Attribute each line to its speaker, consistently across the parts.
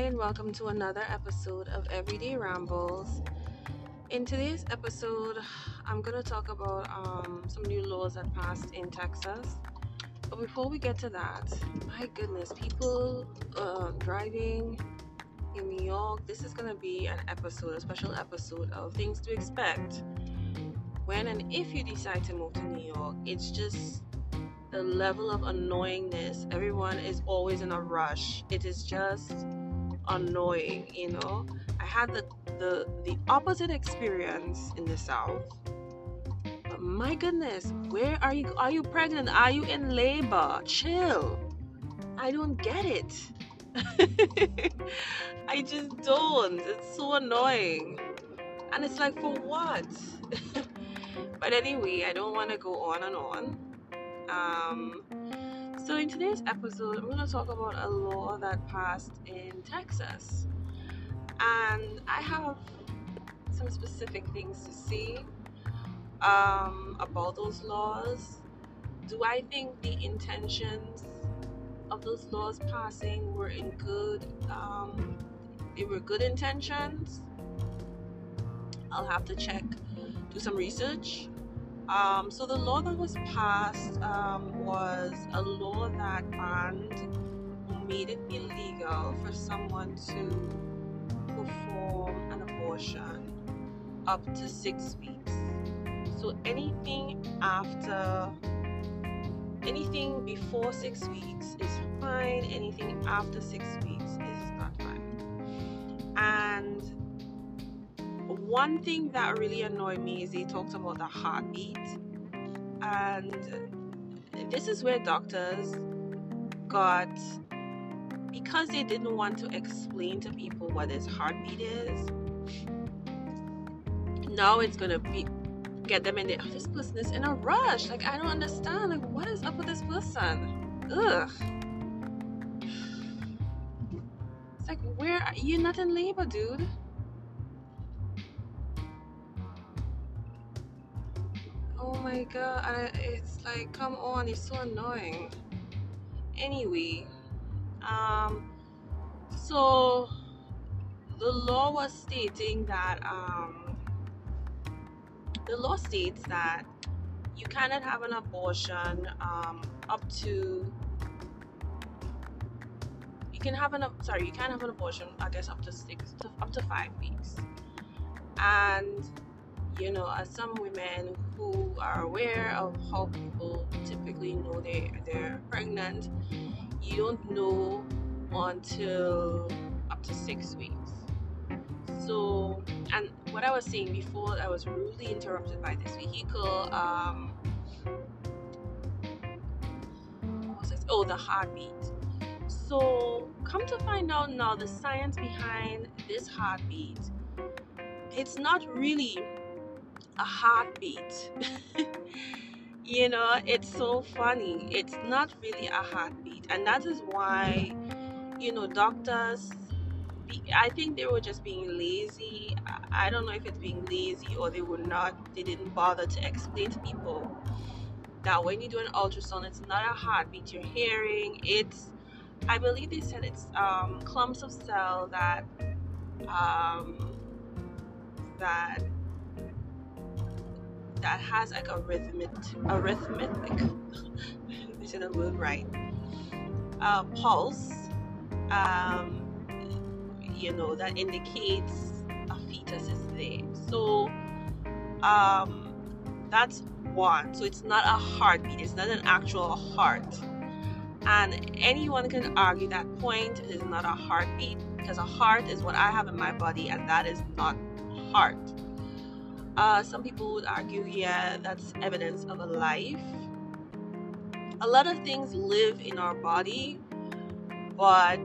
Speaker 1: Hi, and welcome to another episode of Everyday Rambles. In today's episode, I'm going to talk about um, some new laws that passed in Texas. But before we get to that, my goodness, people uh, driving in New York, this is going to be an episode, a special episode of things to expect when and if you decide to move to New York. It's just the level of annoyingness. Everyone is always in a rush. It is just annoying, you know. I had the the the opposite experience in the south. But my goodness, where are you are you pregnant? Are you in labor? Chill. I don't get it. I just don't. It's so annoying. And it's like for what? but anyway, I don't want to go on and on. Um so, in today's episode, I'm going to talk about a law that passed in Texas. And I have some specific things to say um, about those laws. Do I think the intentions of those laws passing were in good, um, they were good intentions? I'll have to check, do some research. Um, so the law that was passed um, was a law that banned made it illegal for someone to perform an abortion up to six weeks. So anything after anything before six weeks is fine, anything after six weeks is not fine. And one thing that really annoyed me is they talked about the heartbeat. And this is where doctors got because they didn't want to explain to people what his heartbeat is. Now it's gonna be get them in the oh, this person is in a rush. Like I don't understand. Like what is up with this person? Ugh. It's like where are you not in labor, dude? Oh my god, I, it's like, come on, it's so annoying. Anyway, um, so the law was stating that, um, the law states that you cannot have an abortion um, up to you can have an sorry you can't have an abortion I guess up to six to, up to five weeks and you know, as some women who are aware of how people typically know they they're pregnant, you don't know until up to six weeks. So, and what I was saying before, I was rudely interrupted by this vehicle. Um? Oh, the heartbeat. So, come to find out now, the science behind this heartbeat, it's not really a heartbeat. you know, it's so funny. It's not really a heartbeat. And that is why, you know, doctors, I think they were just being lazy. I don't know if it's being lazy or they were not, they didn't bother to explain to people that when you do an ultrasound, it's not a heartbeat you're hearing. It's, I believe they said it's um, clumps of cell that, um, that that has like a rhythmic, a rhythmic, is the word right? Uh, pulse, um, you know, that indicates a fetus is there. So, um, that's one. So it's not a heartbeat. It's not an actual heart. And anyone can argue that point is not a heartbeat because a heart is what I have in my body, and that is not heart. Uh, some people would argue, yeah, that's evidence of a life. A lot of things live in our body, but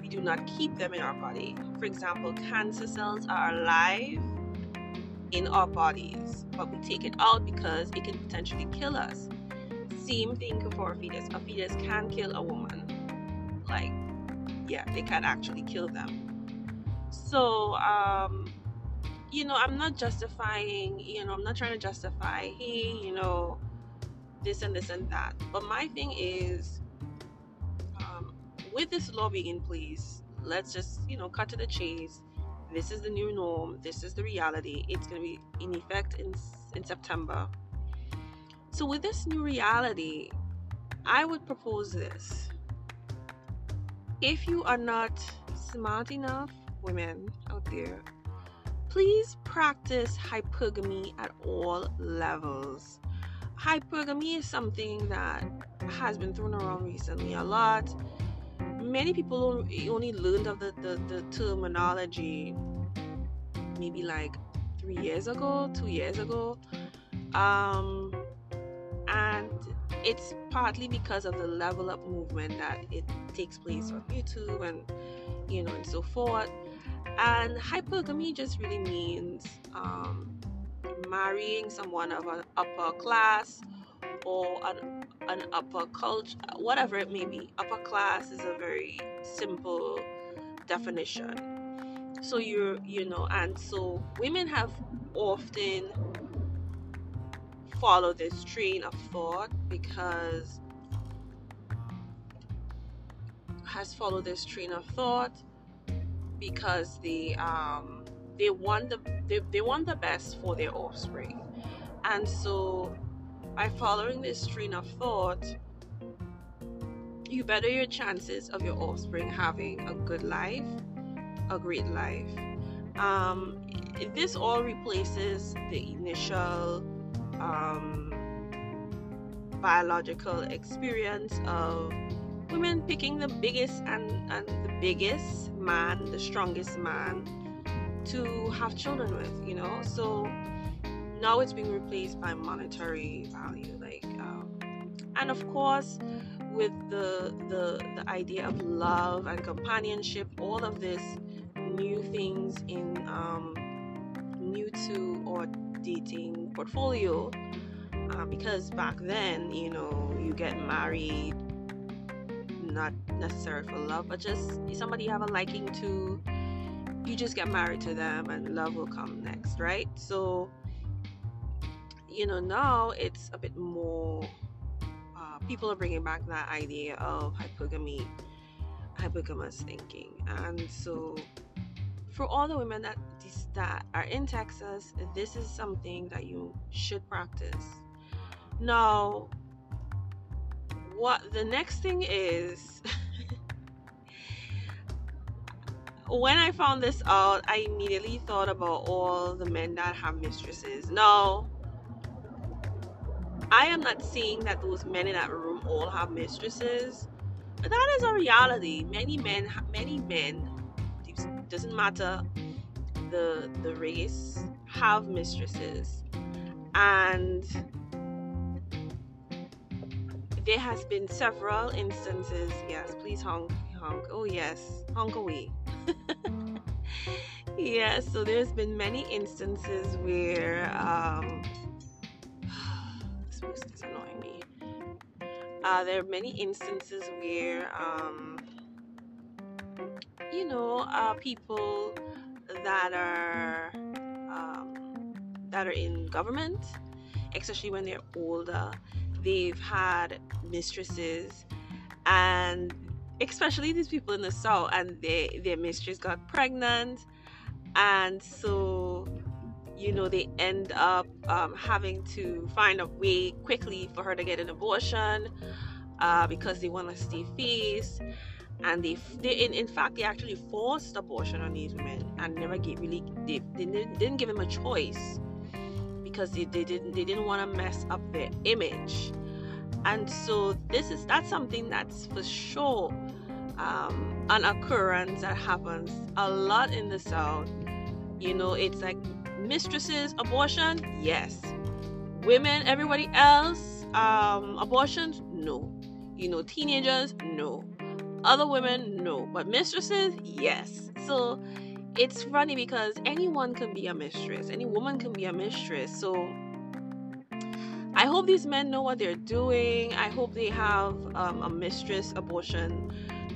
Speaker 1: we do not keep them in our body. For example, cancer cells are alive in our bodies, but we take it out because it can potentially kill us. Same thing for a fetus. A fetus can kill a woman. Like, yeah, they can actually kill them. So, um, you know, I'm not justifying, you know, I'm not trying to justify, hey, you know, this and this and that. But my thing is, um, with this law being in place, let's just you know cut to the chase. This is the new norm. This is the reality. It's going to be in effect in in september. So with this new reality i would propose this. If you are not smart enough women out there please practice hypergamy at all levels hypergamy is something that has been thrown around recently a lot many people only learned of the, the, the terminology maybe like three years ago, two years ago. Um, and it's partly because of the level up movement that it takes place on YouTube and you know and so forth. And hypergamy just really means um, marrying someone of an upper class or an, an upper culture, whatever it may be. Upper class is a very simple definition. So you're, you know, and so women have often followed this train of thought because has followed this train of thought because they um they want the they, they want the best for their offspring and so by following this train of thought, you better your chances of your offspring having a good life, a great life. Um, this all replaces the initial um, biological experience of women picking the biggest and, and the biggest man, the strongest man to have children with, you know. So now it's being replaced by monetary value like um, and of course with the, the the idea of love and companionship all of this new things in um, new to or dating portfolio uh, because back then you know you get married not necessarily for love but just somebody you have a liking to you just get married to them and love will come next right? So you know now it's a bit more uh, people are bringing back that idea of hypergamy hypergamous thinking. And so for all the women that that are in texas this is something that you should practice. Now what the next thing is when I found this out, I immediately thought about all the men that have mistresses. No, I am not saying that those men in that room all have mistresses. But that is a reality. Many men, many men, doesn't matter the the race, have mistresses, and there has been several instances. Yes, please honk, honk. Oh yes, honk away. yes, so there's been many instances where. Um, is annoying me. Uh, there are many instances where, um, you know, uh, people that are um, that are in government, especially when they're older, they've had mistresses, and especially these people in the south, and they, their mistress got pregnant, and so you know they end up um, having to find a way quickly for her to get an abortion uh, because they want to stay face and they, they in, in fact they actually forced abortion on these women and never get really they, they didn't, didn't give them a choice because they, they didn't they didn't want to mess up their image. And so this is that's something that's for sure um, an occurrence that happens a lot in the south. You know it's like mistresses abortion yes. Women everybody else um abortions no. You know teenagers no. Other women no. But mistresses yes. So it's funny because anyone can be a mistress. Any woman can be a mistress. So i hope these men know what they're doing. I hope they have um, a mistress abortion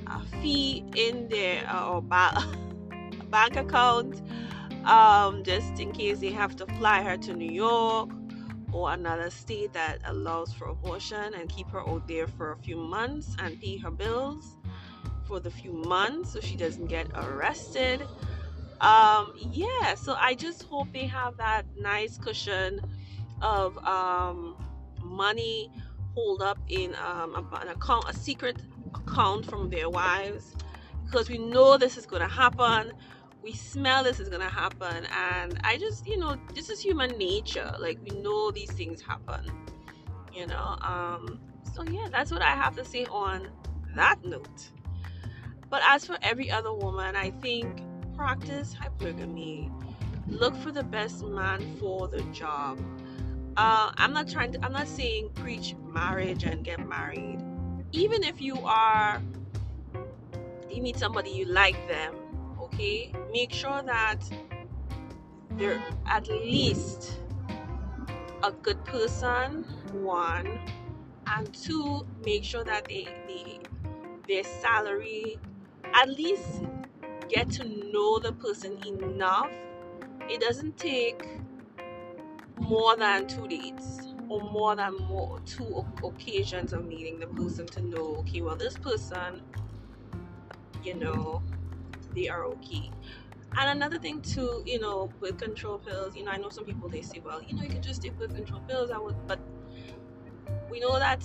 Speaker 1: uh, fee in their uh, or ba- bank account um, just in case they have to fly her to New York or another state that allows for abortion and keep her out there for a few months and pay her bills for the few months so she doesn't get arrested. Um, yeah, so I just hope they have that nice cushion of um, money hold up in um, an account, a secret account from their wives, because we know this is going to happen. We smell this is going to happen, and I just, you know, this is human nature. Like we know these things happen, you know. Um, so yeah, that's what I have to say on that note. But as for every other woman, I think practice hypergamy. Look for the best man for the job. Uh, I'm not trying to, I'm not saying preach marriage and get married. Even if you are, you meet somebody, you like them, okay? Make sure that they're at least a good person, one, and two, make sure that they, they their salary at least get to know the person enough. It doesn't take more than two dates or more than more two occasions of meeting the person to know okay well this person you know they are okay and another thing too you know with control pills you know i know some people they say well you know you can just take birth control pills i would but we know that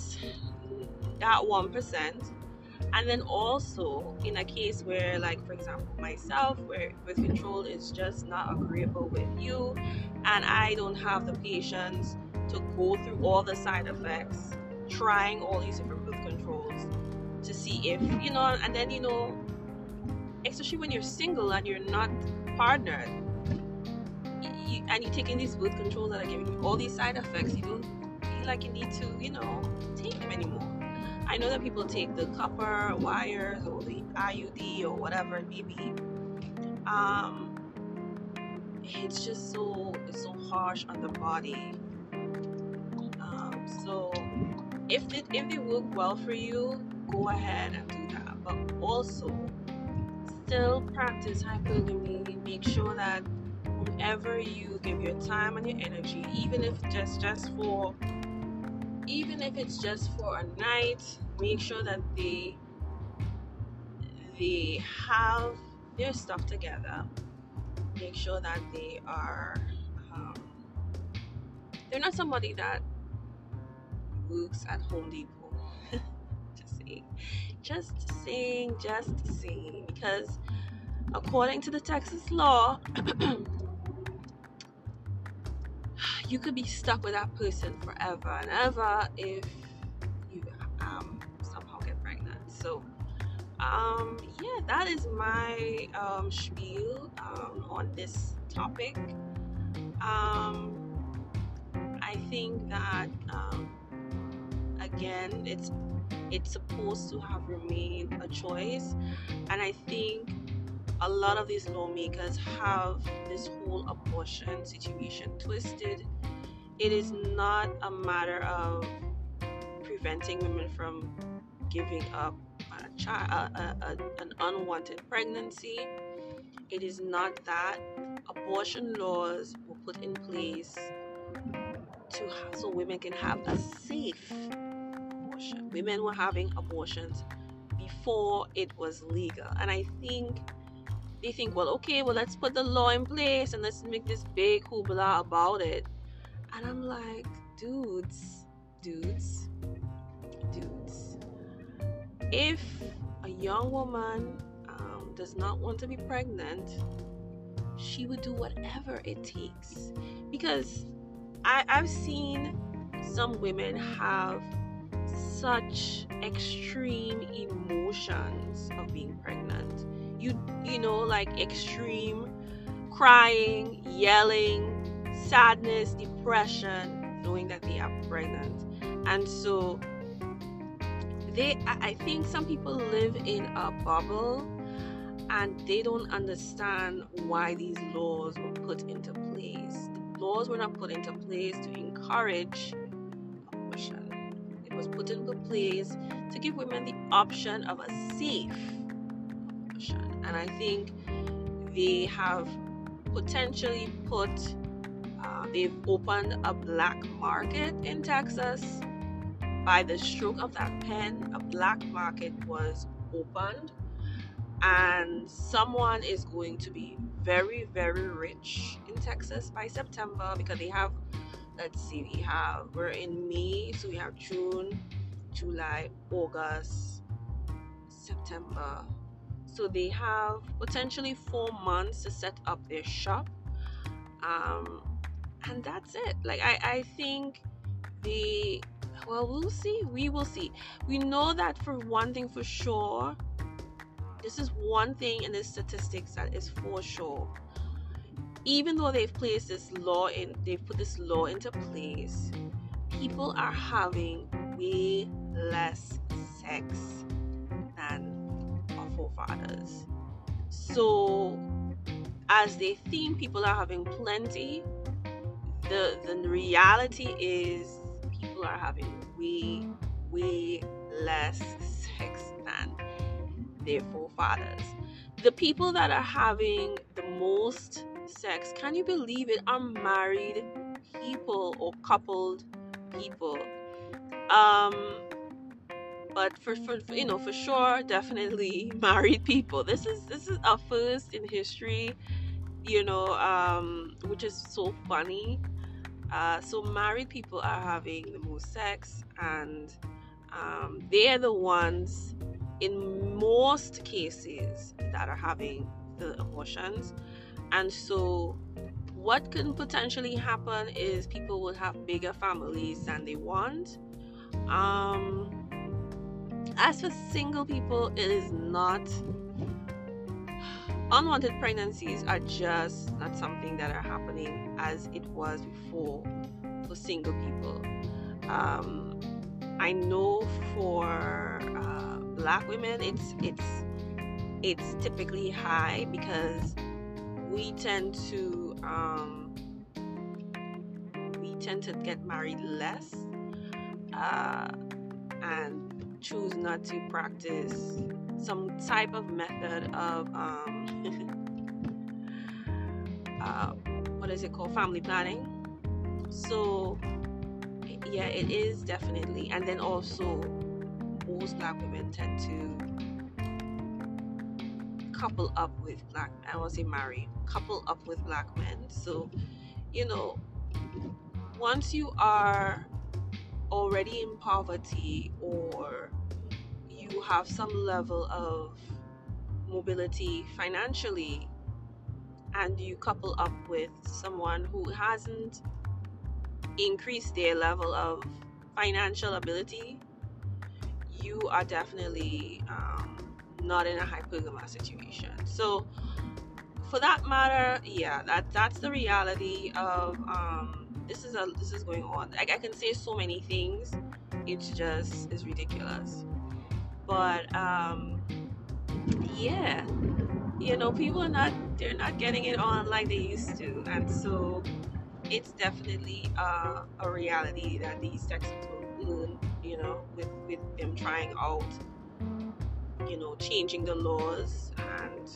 Speaker 1: that one percent and then also in a case where like for example myself where birth control is just not agreeable with you and i don't have the patience to go through all the side effects trying all these different birth controls to see if you know and then you know especially when you're single and you're not partnered you, and you're taking these birth controls that are giving you all these side effects you don't feel like you need to you know take them anymore I know that people take the copper wires or the IUD or whatever it may be. Um, it's just so it's so harsh on the body. Um, so if it if they work well for you, go ahead and do that. But also still practice hypergamy. Make sure that whenever you give your time and your energy, even if just just for even if it's just for a night, make sure that they they have their stuff together. Make sure that they are um, they're not somebody that works at Home Depot. just saying, just saying, just saying, because according to the Texas law. you could be stuck with that person forever and ever if you um, somehow get pregnant. So, um, yeah, that is my um, spiel um, on this topic. Um, I think that um, again, it's it's supposed to have remained a choice, and I think a lot of these lawmakers have this whole abortion situation twisted. It is not a matter of preventing women from giving up a child, a, a, an unwanted pregnancy. It is not that. Abortion laws were put in place to so women can have a safe abortion. Women were having abortions before it was legal, and I think they think, well, okay, well, let's put the law in place and let's make this big hoopla about it. And I'm like, dudes, dudes, dudes. If a young woman um, does not want to be pregnant, she would do whatever it takes. Because I, I've seen some women have such extreme emotions of being pregnant you you know like extreme crying yelling sadness depression knowing that they are pregnant. And so they i think some people live in a bubble and they don't understand why these laws were put into place. The laws were not put into place to encourage abortion. It was put into place to give women the option of a safe and I think they have potentially put uh, they've opened a black market in Texas. By the stroke of that pen a black market was opened. And someone is going to be very very rich in Texas by September because they have let's see we have we're in May so we have June July August September so they have potentially four months to set up their shop. Um, and that's it. Like I, I think the well we'll see. We will see. We know that for one thing for sure this is one thing in the statistics that is for sure. Even though they've placed this law in they've put this law into place people are having way less sex our forefathers so as they think people are having plenty the the reality is people are having way way less sex than their forefathers. The people that are having the most sex, can you believe it, are married people or coupled people. Um, but for, for you know for sure definitely married people this is this is a first in history you know um which is so funny uh so married people are having the most sex and um they're the ones in most cases that are having the abortions. And so, what can potentially happen is people will have bigger families than they want. Um, as for single people, it is not. Unwanted pregnancies are just not something that are happening as it was before for single people. Um, I know for black women it's it's it's typically high because we tend to um, we tend to get married less uh, and choose not to practice some type of method of um, uh, what is it called family planning so yeah it is definitely and then also most black women tend to couple up with black I won't say marry, couple up with black men. So, you know, once you are already in poverty or you have some level of mobility financially and you couple up with someone who hasn't increased their level of financial ability you are definitely um, not in a hypergamous situation. So, for that matter, yeah, that that's the reality of um, this is a this is going on. Like I can say so many things, it's just it's ridiculous. But um, yeah, you know, people are not they're not getting it on like they used to, and so it's definitely uh, a reality that these Texans will learn you know, with, with them trying out, you know, changing the laws and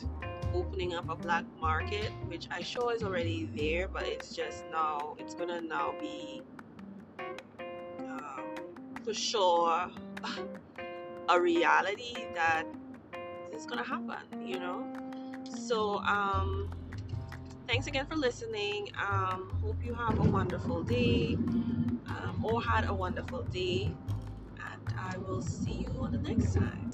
Speaker 1: opening up a black market, which I show is already there, but it's just now, it's gonna now be um, for sure a reality that is gonna happen, you know. So, um, thanks again for listening. Um, hope you have a wonderful day um, or had a wonderful day. And I will see you on the next time.